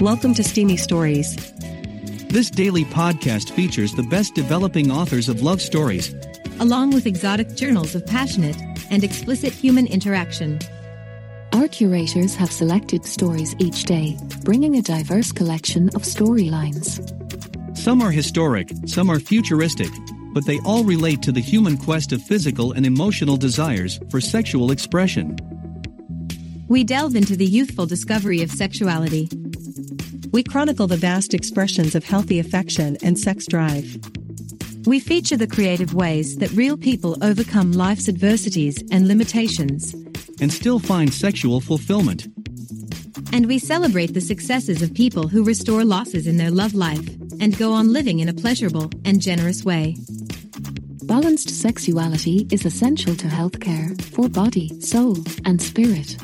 Welcome to Steamy Stories. This daily podcast features the best developing authors of love stories, along with exotic journals of passionate and explicit human interaction. Our curators have selected stories each day, bringing a diverse collection of storylines. Some are historic, some are futuristic, but they all relate to the human quest of physical and emotional desires for sexual expression. We delve into the youthful discovery of sexuality. We chronicle the vast expressions of healthy affection and sex drive. We feature the creative ways that real people overcome life's adversities and limitations. And still find sexual fulfillment. And we celebrate the successes of people who restore losses in their love life and go on living in a pleasurable and generous way. Balanced sexuality is essential to healthcare for body, soul, and spirit.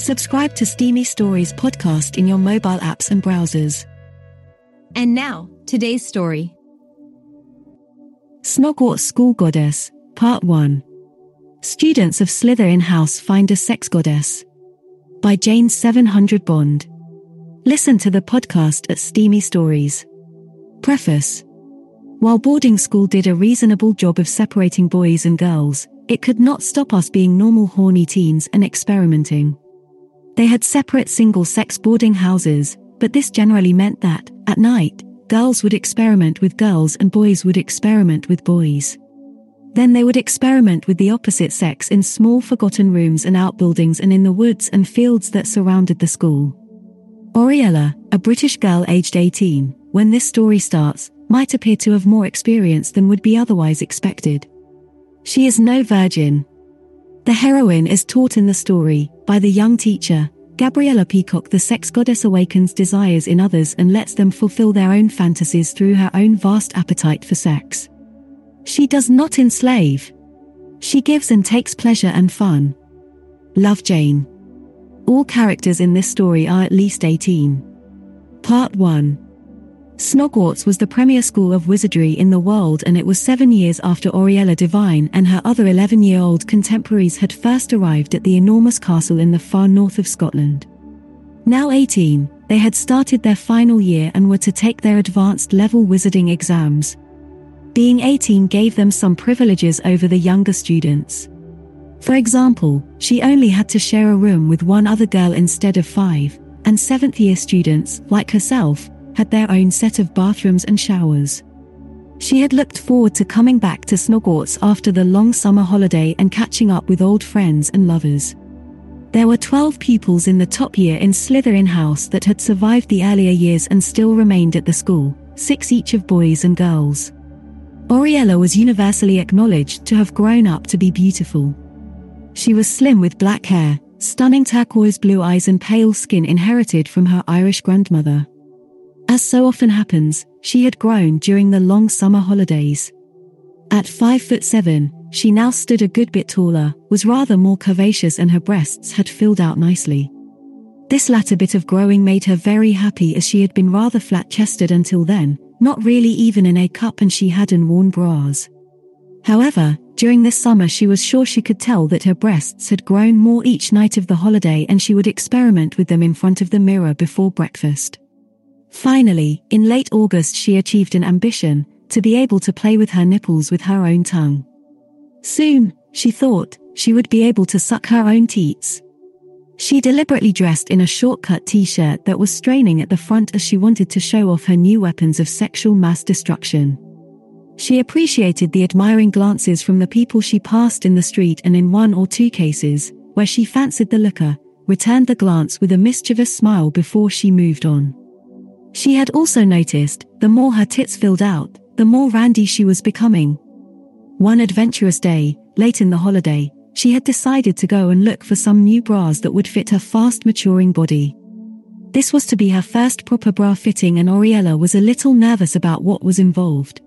Subscribe to Steamy Stories podcast in your mobile apps and browsers. And now, today's story Snogwarts School Goddess, Part 1. Students of Slytherin House find a sex goddess. By Jane 700 Bond. Listen to the podcast at Steamy Stories. Preface While boarding school did a reasonable job of separating boys and girls, it could not stop us being normal horny teens and experimenting. They had separate single sex boarding houses, but this generally meant that, at night, girls would experiment with girls and boys would experiment with boys. Then they would experiment with the opposite sex in small forgotten rooms and outbuildings and in the woods and fields that surrounded the school. Ariella, a British girl aged 18, when this story starts, might appear to have more experience than would be otherwise expected. She is no virgin, the heroine is taught in the story, by the young teacher, Gabriella Peacock the sex goddess awakens desires in others and lets them fulfill their own fantasies through her own vast appetite for sex. She does not enslave. She gives and takes pleasure and fun. Love Jane. All characters in this story are at least 18. Part 1 Snogwarts was the premier school of wizardry in the world and it was seven years after Ariella Divine and her other 11-year-old contemporaries had first arrived at the enormous castle in the far north of Scotland. Now 18, they had started their final year and were to take their advanced level wizarding exams. Being 18 gave them some privileges over the younger students. For example, she only had to share a room with one other girl instead of five, and seventh year students, like herself, had their own set of bathrooms and showers. She had looked forward to coming back to Snogwarts after the long summer holiday and catching up with old friends and lovers. There were 12 pupils in the top year in Slytherin House that had survived the earlier years and still remained at the school, six each of boys and girls. Ariella was universally acknowledged to have grown up to be beautiful. She was slim with black hair, stunning turquoise blue eyes and pale skin inherited from her Irish grandmother. As so often happens, she had grown during the long summer holidays. At 5 foot 7, she now stood a good bit taller, was rather more curvaceous and her breasts had filled out nicely. This latter bit of growing made her very happy as she had been rather flat-chested until then, not really even in a cup and she hadn't worn bras. However, during this summer she was sure she could tell that her breasts had grown more each night of the holiday and she would experiment with them in front of the mirror before breakfast. Finally, in late August, she achieved an ambition to be able to play with her nipples with her own tongue. Soon, she thought, she would be able to suck her own teats. She deliberately dressed in a short-cut t-shirt that was straining at the front as she wanted to show off her new weapons of sexual mass destruction. She appreciated the admiring glances from the people she passed in the street and in one or two cases, where she fancied the looker, returned the glance with a mischievous smile before she moved on. She had also noticed, the more her tits filled out, the more randy she was becoming. One adventurous day, late in the holiday, she had decided to go and look for some new bras that would fit her fast maturing body. This was to be her first proper bra fitting and Ariella was a little nervous about what was involved.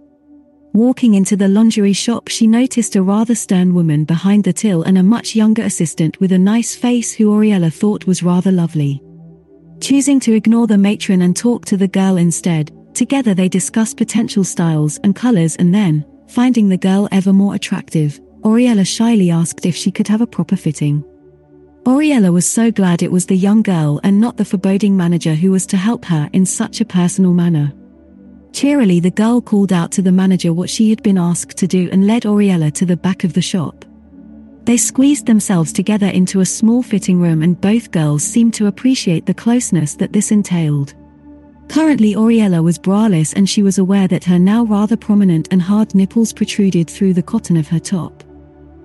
Walking into the lingerie shop she noticed a rather stern woman behind the till and a much younger assistant with a nice face who Ariella thought was rather lovely. Choosing to ignore the matron and talk to the girl instead, together they discuss potential styles and colors and then, finding the girl ever more attractive, Ariella shyly asked if she could have a proper fitting. Ariella was so glad it was the young girl and not the foreboding manager who was to help her in such a personal manner. Cheerily, the girl called out to the manager what she had been asked to do and led Ariella to the back of the shop. They squeezed themselves together into a small fitting room, and both girls seemed to appreciate the closeness that this entailed. Currently, Ariella was braless and she was aware that her now rather prominent and hard nipples protruded through the cotton of her top.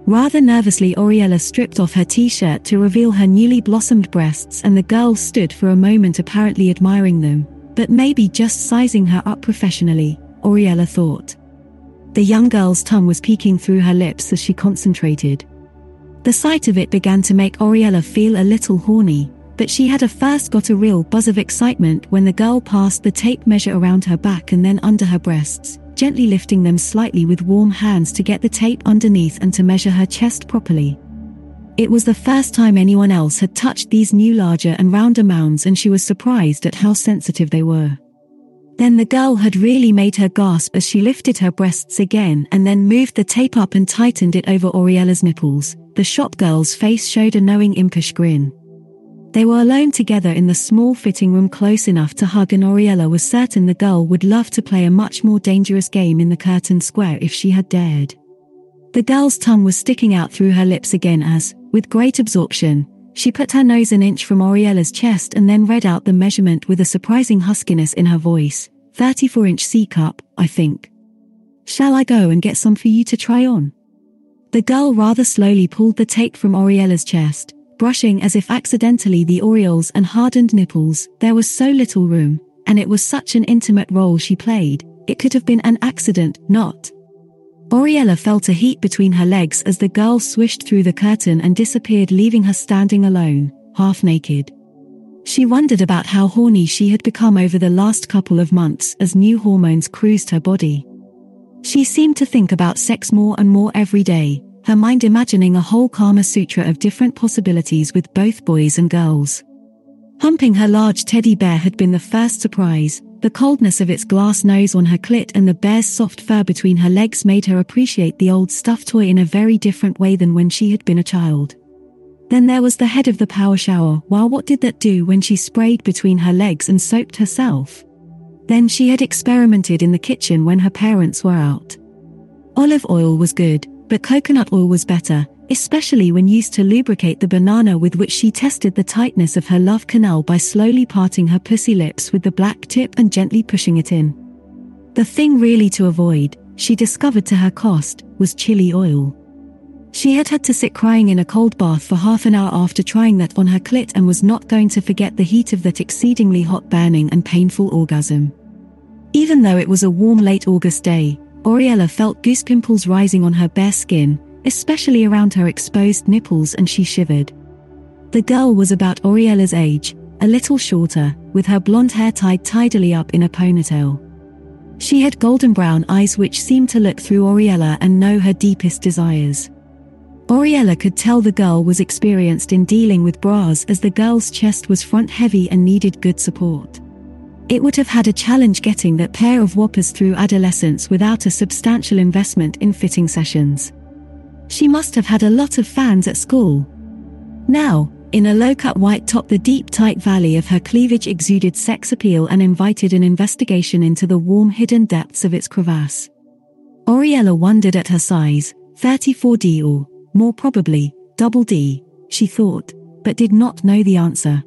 Rather nervously, Ariella stripped off her t shirt to reveal her newly blossomed breasts, and the girls stood for a moment apparently admiring them, but maybe just sizing her up professionally, Ariella thought. The young girl's tongue was peeking through her lips as she concentrated. The sight of it began to make Ariella feel a little horny, but she had a first got a real buzz of excitement when the girl passed the tape measure around her back and then under her breasts, gently lifting them slightly with warm hands to get the tape underneath and to measure her chest properly. It was the first time anyone else had touched these new larger and rounder mounds and she was surprised at how sensitive they were. Then the girl had really made her gasp as she lifted her breasts again and then moved the tape up and tightened it over Ariella's nipples. The shop girl's face showed a knowing impish grin. They were alone together in the small fitting room close enough to hug and Ariella was certain the girl would love to play a much more dangerous game in the curtain square if she had dared. The girl's tongue was sticking out through her lips again as, with great absorption, she put her nose an inch from Ariella's chest and then read out the measurement with a surprising huskiness in her voice. 34 inch C cup, I think. Shall I go and get some for you to try on? The girl rather slowly pulled the tape from Ariella's chest, brushing as if accidentally the aureoles and hardened nipples, there was so little room, and it was such an intimate role she played, it could have been an accident, not. Ariella felt a heat between her legs as the girl swished through the curtain and disappeared leaving her standing alone, half naked. She wondered about how horny she had become over the last couple of months as new hormones cruised her body. She seemed to think about sex more and more every day, her mind imagining a whole Kama Sutra of different possibilities with both boys and girls. Humping her large teddy bear had been the first surprise, the coldness of its glass nose on her clit and the bear's soft fur between her legs made her appreciate the old stuffed toy in a very different way than when she had been a child. Then there was the head of the power shower, while what did that do when she sprayed between her legs and soaked herself? Then she had experimented in the kitchen when her parents were out. Olive oil was good, but coconut oil was better, especially when used to lubricate the banana with which she tested the tightness of her love canal by slowly parting her pussy lips with the black tip and gently pushing it in. The thing really to avoid, she discovered to her cost, was chili oil. She had had to sit crying in a cold bath for half an hour after trying that on her clit and was not going to forget the heat of that exceedingly hot burning and painful orgasm. Even though it was a warm late August day, Ariella felt goose pimples rising on her bare skin, especially around her exposed nipples, and she shivered. The girl was about Ariella's age, a little shorter, with her blonde hair tied tidily up in a ponytail. She had golden brown eyes which seemed to look through Ariella and know her deepest desires. Ariella could tell the girl was experienced in dealing with bras as the girl's chest was front heavy and needed good support. It would have had a challenge getting that pair of whoppers through adolescence without a substantial investment in fitting sessions. She must have had a lot of fans at school. Now, in a low cut white top, the deep, tight valley of her cleavage exuded sex appeal and invited an investigation into the warm, hidden depths of its crevasse. Ariella wondered at her size, 34D or, more probably, double D, she thought, but did not know the answer.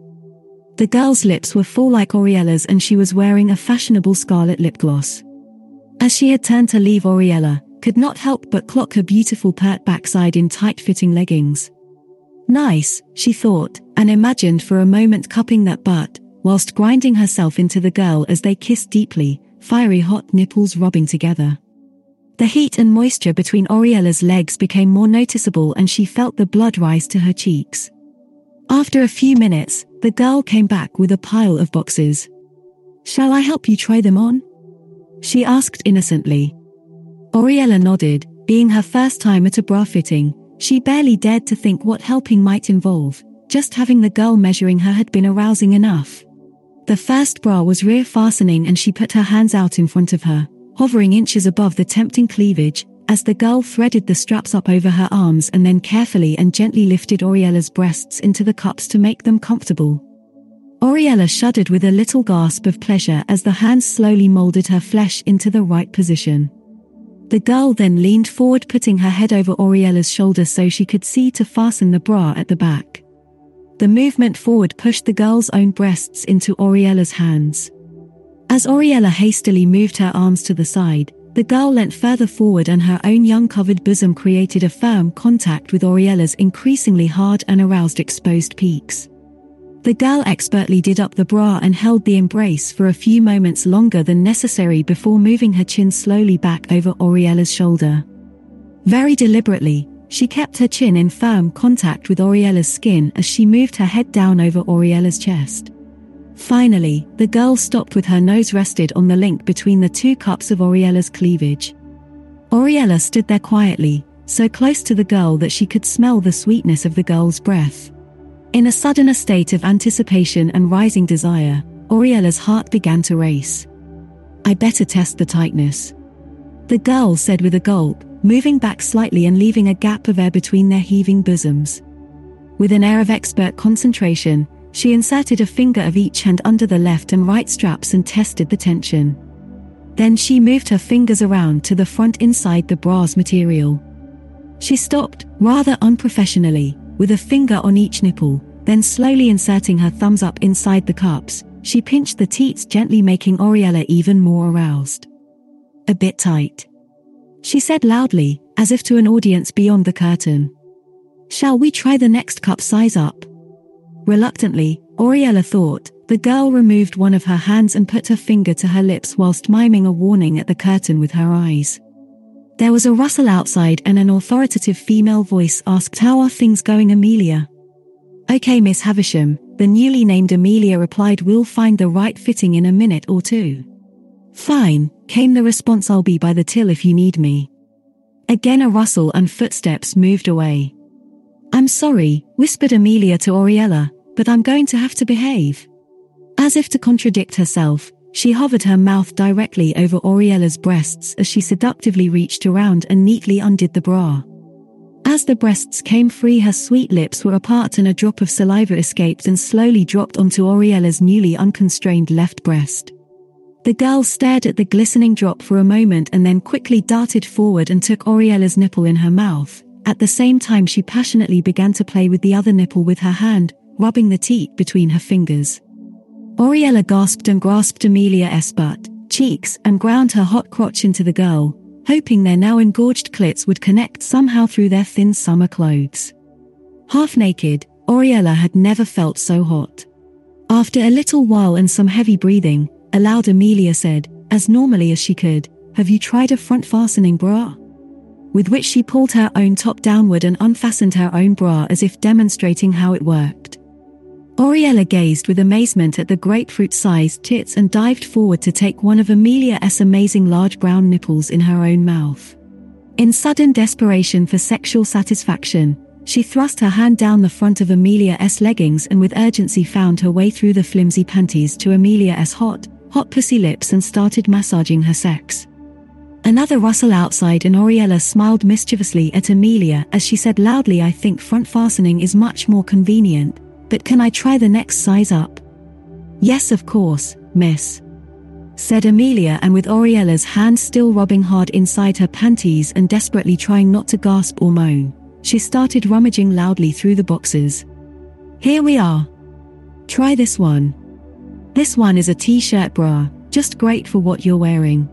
The girl's lips were full like Ariella's and she was wearing a fashionable scarlet lip gloss. As she had turned to leave Ariella, could not help but clock her beautiful pert backside in tight-fitting leggings. Nice, she thought, and imagined for a moment cupping that butt, whilst grinding herself into the girl as they kissed deeply, fiery hot nipples rubbing together. The heat and moisture between Ariella's legs became more noticeable and she felt the blood rise to her cheeks. After a few minutes, the girl came back with a pile of boxes. Shall I help you try them on? She asked innocently. Ariella nodded, being her first time at a bra fitting, she barely dared to think what helping might involve, just having the girl measuring her had been arousing enough. The first bra was rear fastening and she put her hands out in front of her, hovering inches above the tempting cleavage, as the girl threaded the straps up over her arms and then carefully and gently lifted Ariella's breasts into the cups to make them comfortable. Ariella shuddered with a little gasp of pleasure as the hands slowly molded her flesh into the right position. The girl then leaned forward, putting her head over Ariella's shoulder so she could see to fasten the bra at the back. The movement forward pushed the girl's own breasts into Ariella's hands. As Ariella hastily moved her arms to the side, the girl leant further forward and her own young covered bosom created a firm contact with Ariella's increasingly hard and aroused exposed peaks. The girl expertly did up the bra and held the embrace for a few moments longer than necessary before moving her chin slowly back over Ariella's shoulder. Very deliberately, she kept her chin in firm contact with Ariella's skin as she moved her head down over Ariella's chest. Finally, the girl stopped with her nose rested on the link between the two cups of Ariella's cleavage. Ariella stood there quietly, so close to the girl that she could smell the sweetness of the girl's breath. In a sudden state of anticipation and rising desire, Ariella's heart began to race. I better test the tightness. The girl said with a gulp, moving back slightly and leaving a gap of air between their heaving bosoms. With an air of expert concentration, she inserted a finger of each hand under the left and right straps and tested the tension. Then she moved her fingers around to the front inside the bra's material. She stopped, rather unprofessionally, with a finger on each nipple, then slowly inserting her thumbs up inside the cups, she pinched the teats gently making Ariella even more aroused. A bit tight. She said loudly, as if to an audience beyond the curtain. Shall we try the next cup size up? Reluctantly, Ariella thought, the girl removed one of her hands and put her finger to her lips whilst miming a warning at the curtain with her eyes. There was a rustle outside and an authoritative female voice asked how are things going Amelia? Okay Miss Havisham, the newly named Amelia replied we'll find the right fitting in a minute or two. Fine, came the response I'll be by the till if you need me. Again a rustle and footsteps moved away. I'm sorry, whispered Amelia to Ariella, but I'm going to have to behave. As if to contradict herself, she hovered her mouth directly over Ariella's breasts as she seductively reached around and neatly undid the bra. As the breasts came free, her sweet lips were apart and a drop of saliva escaped and slowly dropped onto Ariella's newly unconstrained left breast. The girl stared at the glistening drop for a moment and then quickly darted forward and took Ariella's nipple in her mouth, at the same time, she passionately began to play with the other nipple with her hand, rubbing the teat between her fingers. Ariella gasped and grasped Amelia's butt, cheeks, and ground her hot crotch into the girl, hoping their now engorged clits would connect somehow through their thin summer clothes. Half naked, Ariella had never felt so hot. After a little while and some heavy breathing, aloud Amelia said, as normally as she could, Have you tried a front fastening bra? with which she pulled her own top downward and unfastened her own bra as if demonstrating how it worked. Ariella gazed with amazement at the grapefruit-sized tits and dived forward to take one of Amelia's amazing large brown nipples in her own mouth. In sudden desperation for sexual satisfaction, she thrust her hand down the front of Amelia's leggings and with urgency found her way through the flimsy panties to Amelia's hot, hot pussy lips and started massaging her sex. Another rustle outside and Ariella smiled mischievously at Amelia as she said loudly I think front fastening is much more convenient, but can I try the next size up? Yes of course, miss. Said Amelia and with Ariella's hand still rubbing hard inside her panties and desperately trying not to gasp or moan, she started rummaging loudly through the boxes. Here we are. Try this one. This one is a t-shirt bra, just great for what you're wearing.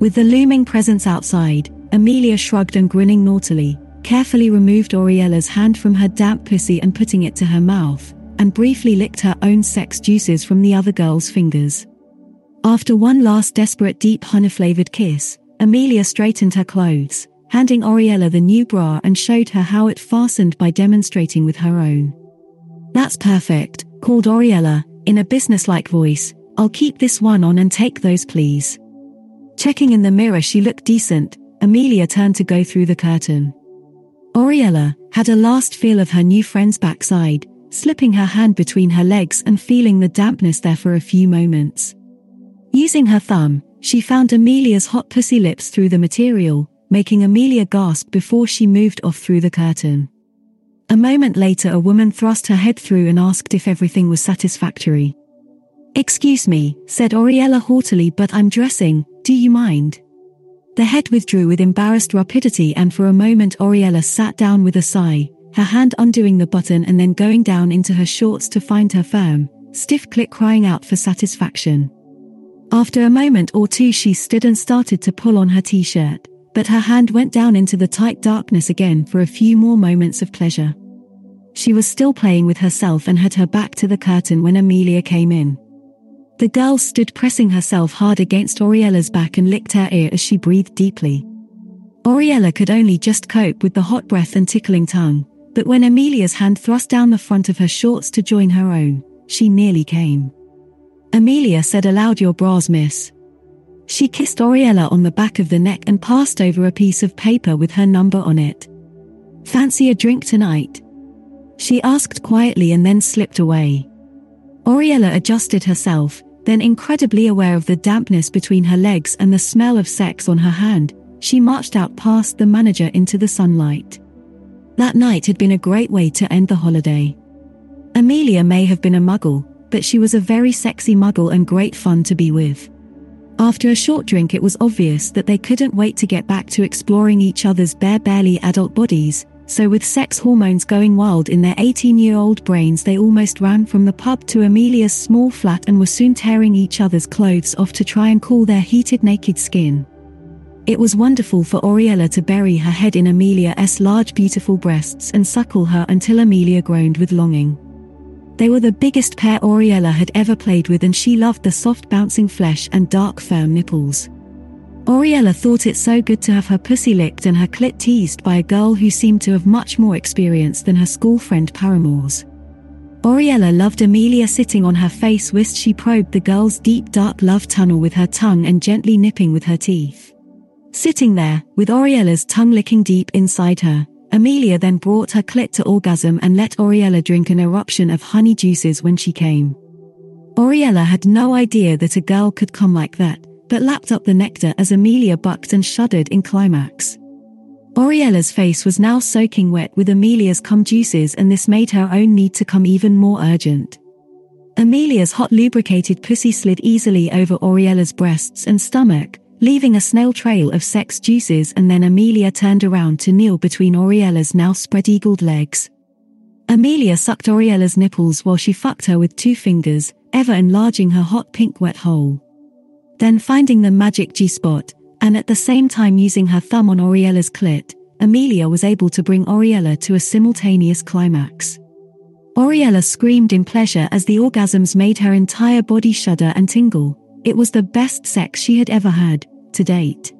With the looming presence outside, Amelia shrugged and grinning naughtily, carefully removed Ariella's hand from her damp pussy and putting it to her mouth, and briefly licked her own sex juices from the other girl's fingers. After one last desperate deep honey-flavored kiss, Amelia straightened her clothes, handing Ariella the new bra and showed her how it fastened by demonstrating with her own. That's perfect, called Ariella, in a businesslike voice, I'll keep this one on and take those please. Checking in the mirror she looked decent, Amelia turned to go through the curtain. Ariella had a last feel of her new friend's backside, slipping her hand between her legs and feeling the dampness there for a few moments. Using her thumb, she found Amelia's hot pussy lips through the material, making Amelia gasp before she moved off through the curtain. A moment later, a woman thrust her head through and asked if everything was satisfactory. Excuse me, said Ariella haughtily, but I'm dressing, do you mind? The head withdrew with embarrassed rapidity, and for a moment, Ariella sat down with a sigh, her hand undoing the button and then going down into her shorts to find her firm, stiff clit crying out for satisfaction. After a moment or two, she stood and started to pull on her t shirt, but her hand went down into the tight darkness again for a few more moments of pleasure. She was still playing with herself and had her back to the curtain when Amelia came in. The girl stood pressing herself hard against Ariella's back and licked her ear as she breathed deeply. Ariella could only just cope with the hot breath and tickling tongue, but when Amelia's hand thrust down the front of her shorts to join her own, she nearly came. Amelia said aloud, Your bras, miss. She kissed Ariella on the back of the neck and passed over a piece of paper with her number on it. Fancy a drink tonight? She asked quietly and then slipped away. Ariella adjusted herself, then incredibly aware of the dampness between her legs and the smell of sex on her hand, she marched out past the manager into the sunlight. That night had been a great way to end the holiday. Amelia may have been a muggle, but she was a very sexy muggle and great fun to be with. After a short drink, it was obvious that they couldn't wait to get back to exploring each other's bare, barely adult bodies, so with sex hormones going wild in their 18 year old brains, they almost ran from the pub to Amelia's small flat and were soon tearing each other's clothes off to try and cool their heated naked skin. It was wonderful for Ariella to bury her head in Amelia's large beautiful breasts and suckle her until Amelia groaned with longing. They were the biggest pair Ariella had ever played with and she loved the soft bouncing flesh and dark firm nipples. Ariella thought it so good to have her pussy licked and her clit teased by a girl who seemed to have much more experience than her school friend paramours. Ariella loved Amelia sitting on her face whilst she probed the girl's deep dark love tunnel with her tongue and gently nipping with her teeth. Sitting there, with Ariella's tongue licking deep inside her, Amelia then brought her clit to orgasm and let Ariella drink an eruption of honey juices when she came. Ariella had no idea that a girl could come like that, but lapped up the nectar as Amelia bucked and shuddered in climax. Ariella's face was now soaking wet with Amelia's cum juices and this made her own need to come even more urgent. Amelia's hot lubricated pussy slid easily over Ariella's breasts and stomach, leaving a snail trail of sex juices and then Amelia turned around to kneel between Ariella's now spread-eagled legs. Amelia sucked Ariella's nipples while she fucked her with two fingers, ever enlarging her hot pink wet hole then finding the magic G spot, and at the same time using her thumb on Ariella's clit, Amelia was able to bring Ariella to a simultaneous climax. Ariella screamed in pleasure as the orgasms made her entire body shudder and tingle. It was the best sex she had ever had, to date.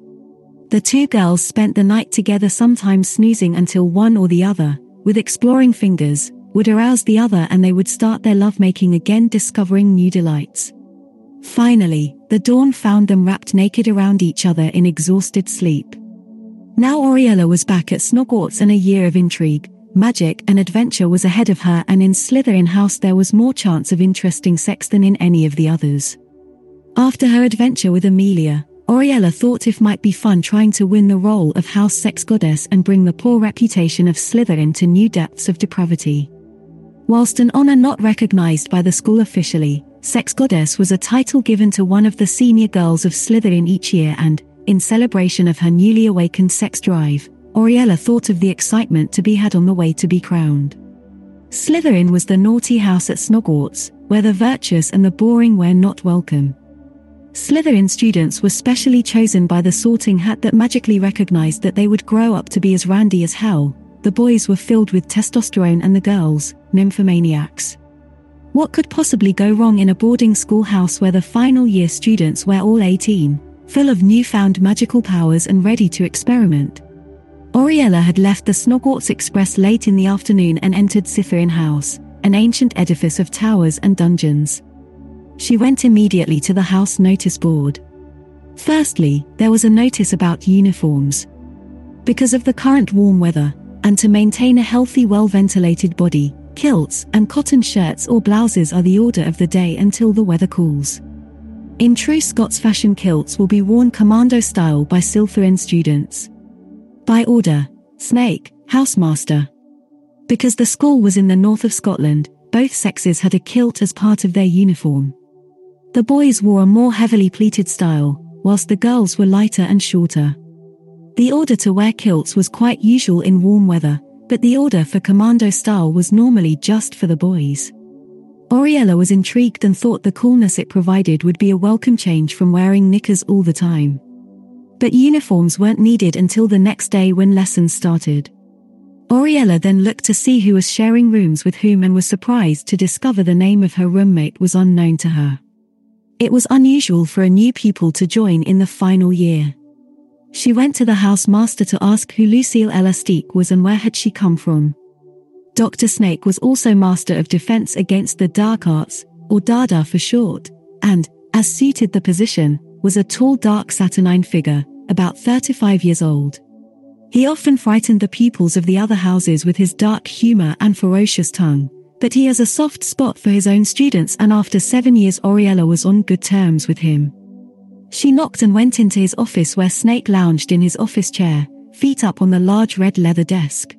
The two girls spent the night together, sometimes snoozing until one or the other, with exploring fingers, would arouse the other and they would start their lovemaking again, discovering new delights. Finally, the dawn found them wrapped naked around each other in exhausted sleep. Now Ariella was back at Snogwarts and a year of intrigue, magic and adventure was ahead of her and in Slytherin House there was more chance of interesting sex than in any of the others. After her adventure with Amelia, Ariella thought it might be fun trying to win the role of house sex goddess and bring the poor reputation of Slytherin to new depths of depravity. Whilst an honor not recognized by the school officially, Sex Goddess was a title given to one of the senior girls of Slytherin each year and, in celebration of her newly awakened sex drive, Ariella thought of the excitement to be had on the way to be crowned. Slytherin was the naughty house at Snogwarts, where the virtuous and the boring were not welcome. Slytherin students were specially chosen by the sorting hat that magically recognized that they would grow up to be as randy as hell. The boys were filled with testosterone and the girls, nymphomaniacs. What could possibly go wrong in a boarding school house where the final year students were all 18, full of newfound magical powers and ready to experiment? Ariella had left the Snogwarts Express late in the afternoon and entered Slytherin House, an ancient edifice of towers and dungeons. She went immediately to the house notice board. Firstly, there was a notice about uniforms. Because of the current warm weather, and to maintain a healthy, well ventilated body, Kilts and cotton shirts or blouses are the order of the day until the weather cools. In true Scots fashion kilts will be worn commando style by Slytherin students. By order, Snake, housemaster. Because the school was in the north of Scotland, both sexes had a kilt as part of their uniform. The boys wore a more heavily pleated style, whilst the girls were lighter and shorter. The order to wear kilts was quite usual in warm weather, but the order for commando style was normally just for the boys. Ariella was intrigued and thought the coolness it provided would be a welcome change from wearing knickers all the time. But uniforms weren't needed until the next day when lessons started. Ariella then looked to see who was sharing rooms with whom and was surprised to discover the name of her roommate was unknown to her. It was unusual for a new pupil to join in the final year. She went to the housemaster to ask who Lucille Elastique was and where had she come from. Dr. Snake was also Master of Defense against the Dark Arts, or Dada for short, and, as suited the position, was a tall dark saturnine figure, about 35 years old. He often frightened the pupils of the other houses with his dark humor and ferocious tongue, but he has a soft spot for his own students and after seven years Ariella was on good terms with him. She knocked and went into his office where Snake lounged in his office chair, feet up on the large red leather desk.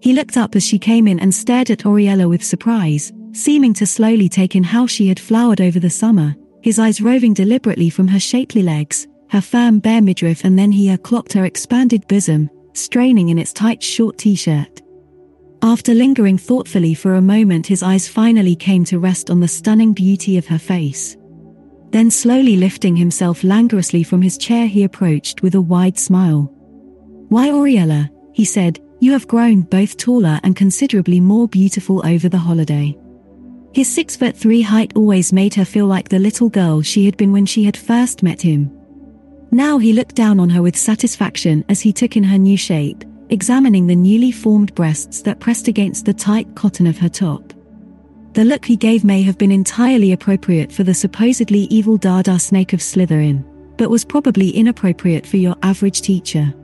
He looked up as she came in and stared at Ariella with surprise, seeming to slowly take in how she had flowered over the summer, his eyes roving deliberately from her shapely legs, her firm bare midriff and then he had clocked her expanded bosom, straining in its tight short t-shirt. After lingering thoughtfully for a moment his eyes finally came to rest on the stunning beauty of her face. Then slowly lifting himself languorously from his chair he approached with a wide smile. Why Ariella, he said, you have grown both taller and considerably more beautiful over the holiday. His six foot three height always made her feel like the little girl she had been when she had first met him. Now he looked down on her with satisfaction as he took in her new shape, examining the newly formed breasts that pressed against the tight cotton of her top. The look he gave may have been entirely appropriate for the supposedly evil Dada snake of Slytherin, but was probably inappropriate for your average teacher.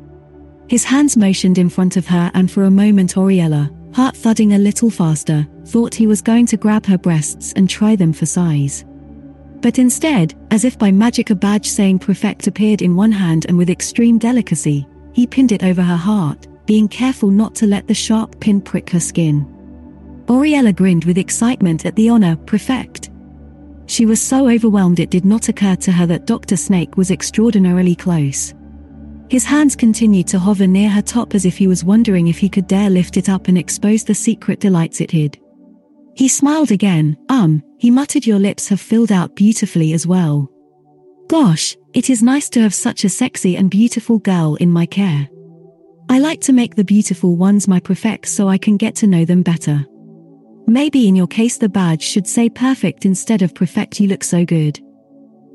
His hands motioned in front of her and for a moment Ariella, heart thudding a little faster, thought he was going to grab her breasts and try them for size. But instead, as if by magic a badge saying prefect appeared in one hand and with extreme delicacy, he pinned it over her heart, being careful not to let the sharp pin prick her skin. Ariella grinned with excitement at the honor, prefect. She was so overwhelmed it did not occur to her that Dr. Snake was extraordinarily close. His hands continued to hover near her top as if he was wondering if he could dare lift it up and expose the secret delights it hid. He smiled again, um, he muttered your lips have filled out beautifully as well. Gosh, it is nice to have such a sexy and beautiful girl in my care. I like to make the beautiful ones my prefects so I can get to know them better. Maybe in your case the badge should say perfect instead of prefect you look so good.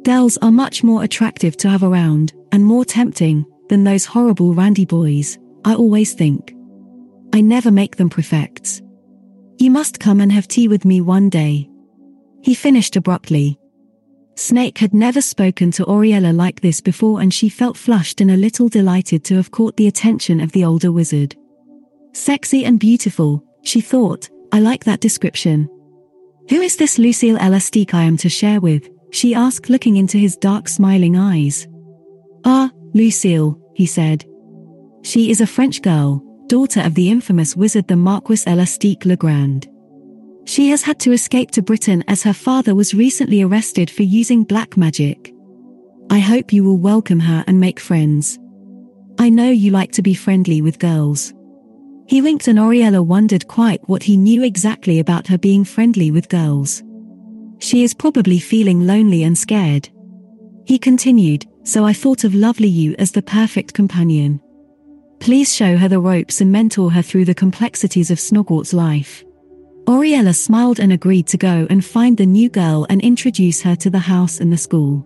Dells are much more attractive to have around, and more tempting, than those horrible randy boys, I always think. I never make them prefects. You must come and have tea with me one day. He finished abruptly. Snake had never spoken to Ariella like this before and she felt flushed and a little delighted to have caught the attention of the older wizard. Sexy and beautiful, she thought, I like that description. Who is this Lucille Elastique I am to share with? She asked looking into his dark smiling eyes. Ah, Lucille, he said. She is a French girl, daughter of the infamous wizard the Marquis Elastique Legrand. She has had to escape to Britain as her father was recently arrested for using black magic. I hope you will welcome her and make friends. I know you like to be friendly with girls. He winked and Ariella wondered quite what he knew exactly about her being friendly with girls. She is probably feeling lonely and scared. He continued, so I thought of Lovely You as the perfect companion. Please show her the ropes and mentor her through the complexities of Snogwart's life. Ariella smiled and agreed to go and find the new girl and introduce her to the house and the school.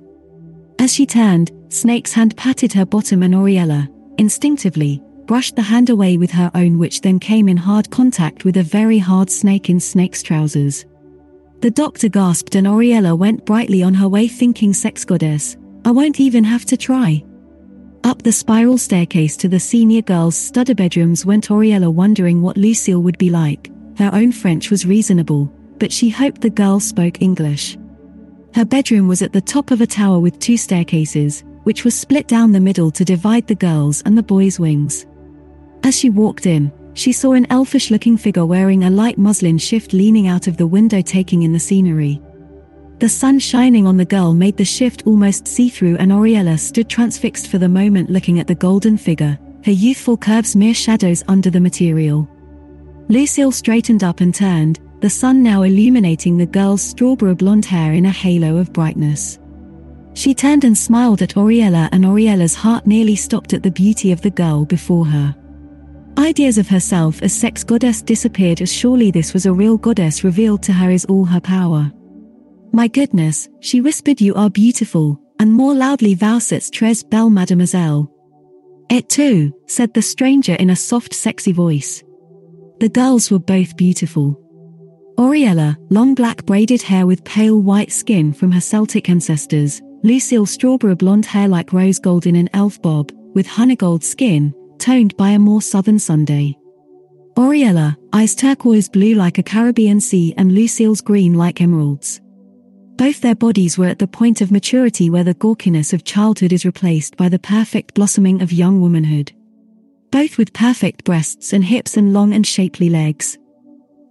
As she turned, Snake's hand patted her bottom and Ariella, instinctively, brushed the hand away with her own which then came in hard contact with a very hard snake in Snake's trousers. The doctor gasped and Ariella went brightly on her way thinking sex goddess, I won't even have to try. Up the spiral staircase to the senior girls' study bedrooms went Ariella wondering what Lucille would be like. Her own French was reasonable, but she hoped the girl spoke English. Her bedroom was at the top of a tower with two staircases, which was split down the middle to divide the girls' and the boys' wings. As she walked in, she saw an elfish looking figure wearing a light muslin shift leaning out of the window taking in the scenery. The sun shining on the girl made the shift almost see through, and Ariella stood transfixed for the moment looking at the golden figure, her youthful curves mere shadows under the material. Lucille straightened up and turned, the sun now illuminating the girl's strawberry blonde hair in a halo of brightness. She turned and smiled at Ariella, and Ariella's heart nearly stopped at the beauty of the girl before her. Ideas of herself as sex goddess disappeared as surely this was a real goddess revealed to her is all her power. My goodness, she whispered you are beautiful, and more loudly vous êtes très belle mademoiselle. It too, said the stranger in a soft sexy voice. The girls were both beautiful. Ariella, long black braided hair with pale white skin from her Celtic ancestors, Lucille strawberry blonde hair like rose gold in an elf bob, with honeygold skin, toned by a more southern Sunday. Ariella, eyes turquoise blue like a Caribbean sea and Lucille's green like emeralds. Both their bodies were at the point of maturity where the gawkiness of childhood is replaced by the perfect blossoming of young womanhood. Both with perfect breasts and hips and long and shapely legs.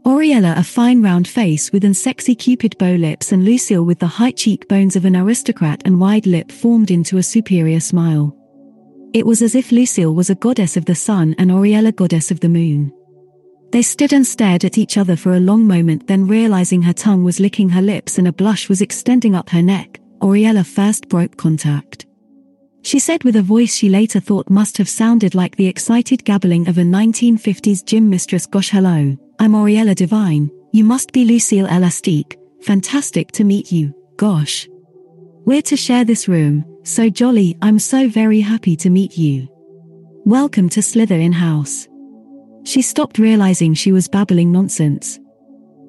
Ariella a fine round face with an sexy cupid bow lips and Lucille with the high cheekbones of an aristocrat and wide lip formed into a superior smile. It was as if Lucille was a goddess of the sun and Ariella goddess of the moon. They stood and stared at each other for a long moment then realizing her tongue was licking her lips and a blush was extending up her neck, Ariella first broke contact. She said with a voice she later thought must have sounded like the excited gabbling of a 1950s gym mistress Gosh hello, I'm Auriella Divine, you must be Lucille Elastique, fantastic to meet you, gosh. We're to share this room, so jolly, I'm so very happy to meet you. Welcome to Slytherin House. She stopped realizing she was babbling nonsense.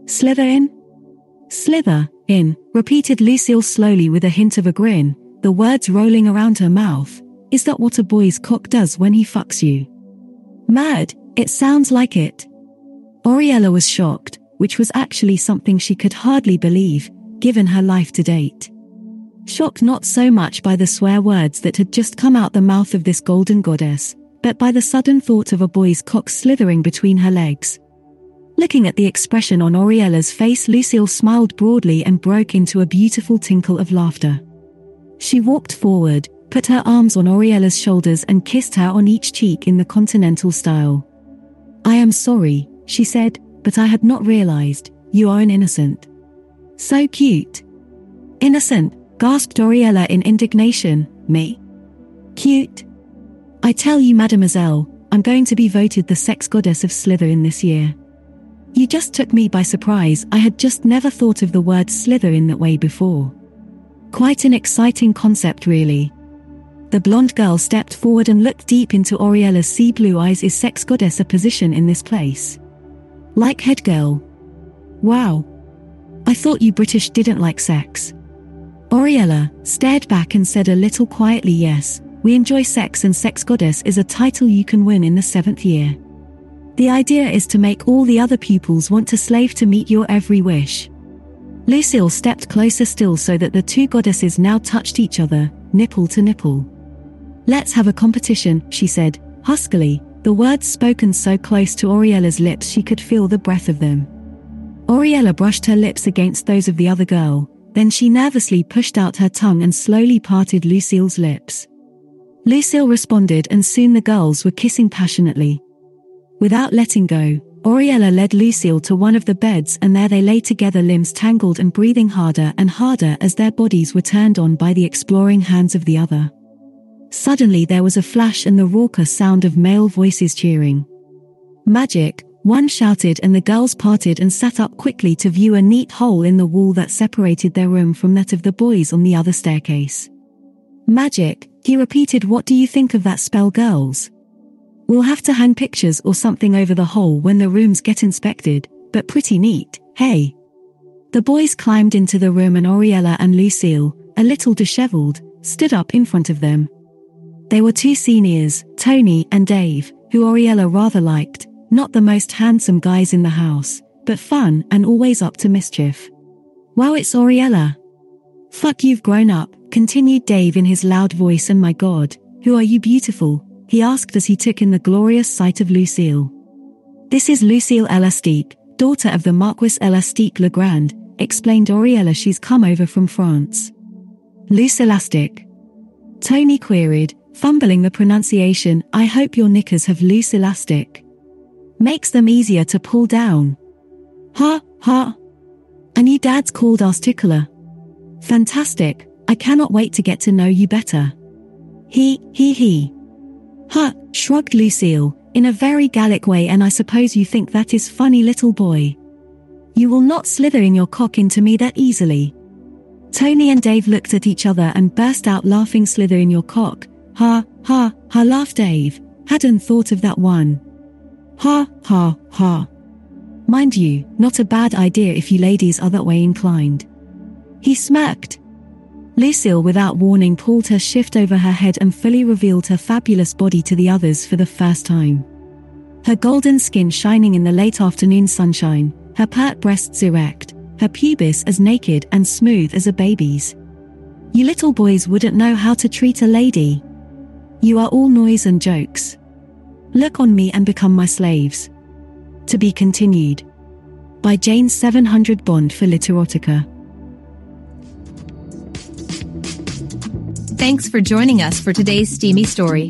Slytherin? Slither, in, repeated Lucille slowly with a hint of a grin, the words rolling around her mouth. Is that what a boy's cock does when he fucks you? Mad, it sounds like it. Ariella was shocked, which was actually something she could hardly believe, given her life to date. Shocked not so much by the swear words that had just come out the mouth of this golden goddess, but by the sudden thought of a boy's cock slithering between her legs. Looking at the expression on Ariella's face, Lucille smiled broadly and broke into a beautiful tinkle of laughter. She walked forward, put her arms on Ariella's shoulders and kissed her on each cheek in the continental style. I am sorry, she said, but I had not realized, you are an innocent. So cute. Innocent, gasped Ariella in indignation, me? Cute? I tell you, mademoiselle, I'm going to be voted the sex goddess of Slytherin this year. You just took me by surprise, I had just never thought of the word slither in that way before. Quite an exciting concept, really. The blonde girl stepped forward and looked deep into Ariella's sea blue eyes. Is sex goddess a position in this place? Like head girl. Wow. I thought you British didn't like sex. Ariella stared back and said a little quietly, Yes, we enjoy sex, and Sex Goddess is a title you can win in the seventh year. The idea is to make all the other pupils want to slave to meet your every wish. Lucille stepped closer still so that the two goddesses now touched each other, nipple to nipple. Let's have a competition, she said, huskily, the words spoken so close to Ariella's lips she could feel the breath of them. Ariella brushed her lips against those of the other girl, then she nervously pushed out her tongue and slowly parted Lucille's lips. Lucille responded and soon the girls were kissing passionately. Without letting go, Ariella led Lucille to one of the beds and there they lay together limbs tangled and breathing harder and harder as their bodies were turned on by the exploring hands of the other. Suddenly there was a flash and the raucous sound of male voices cheering. Magic, one shouted and the girls parted and sat up quickly to view a neat hole in the wall that separated their room from that of the boys on the other staircase. Magic, he repeated what do you think of that spell girls? We'll have to hang pictures or something over the hole when the rooms get inspected, but pretty neat, hey? The boys climbed into the room and Ariella and Lucille, a little disheveled, stood up in front of them. They were two seniors, Tony and Dave, who Ariella rather liked, not the most handsome guys in the house, but fun and always up to mischief. Wow, it's Ariella. Fuck, you've grown up, continued Dave in his loud voice, and my god, who are you beautiful? he asked as he took in the glorious sight of Lucille. This is Lucille Elastique, daughter of the Marquis Elastique Legrand, explained Ariella she's come over from France. Loose elastic. Tony queried, fumbling the pronunciation, I hope your knickers have loose elastic. Makes them easier to pull down. Ha, ha. And you dad's called Articular. Fantastic, I cannot wait to get to know you better. He, he, he. Ha, shrugged Lucille, in a very Gallic way and I suppose you think that is funny little boy. You will not slither in your cock into me that easily. Tony and Dave looked at each other and burst out laughing slither in your cock. Ha, ha, ha laughed Dave. Hadn't thought of that one. Ha, ha, ha. Mind you, not a bad idea if you ladies are that way inclined. He smirked. Lucille without warning pulled her shift over her head and fully revealed her fabulous body to the others for the first time. Her golden skin shining in the late afternoon sunshine, her pert breasts erect, her pubis as naked and smooth as a baby's. You little boys wouldn't know how to treat a lady. You are all noise and jokes. Look on me and become my slaves. To be continued. By Jane 700 Bond for Literotica. Thanks for joining us for today's steamy story.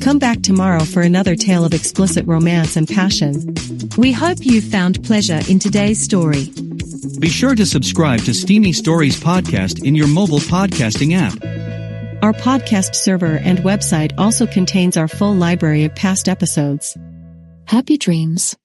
Come back tomorrow for another tale of explicit romance and passion. We hope you found pleasure in today's story. Be sure to subscribe to Steamy Stories podcast in your mobile podcasting app. Our podcast server and website also contains our full library of past episodes. Happy dreams.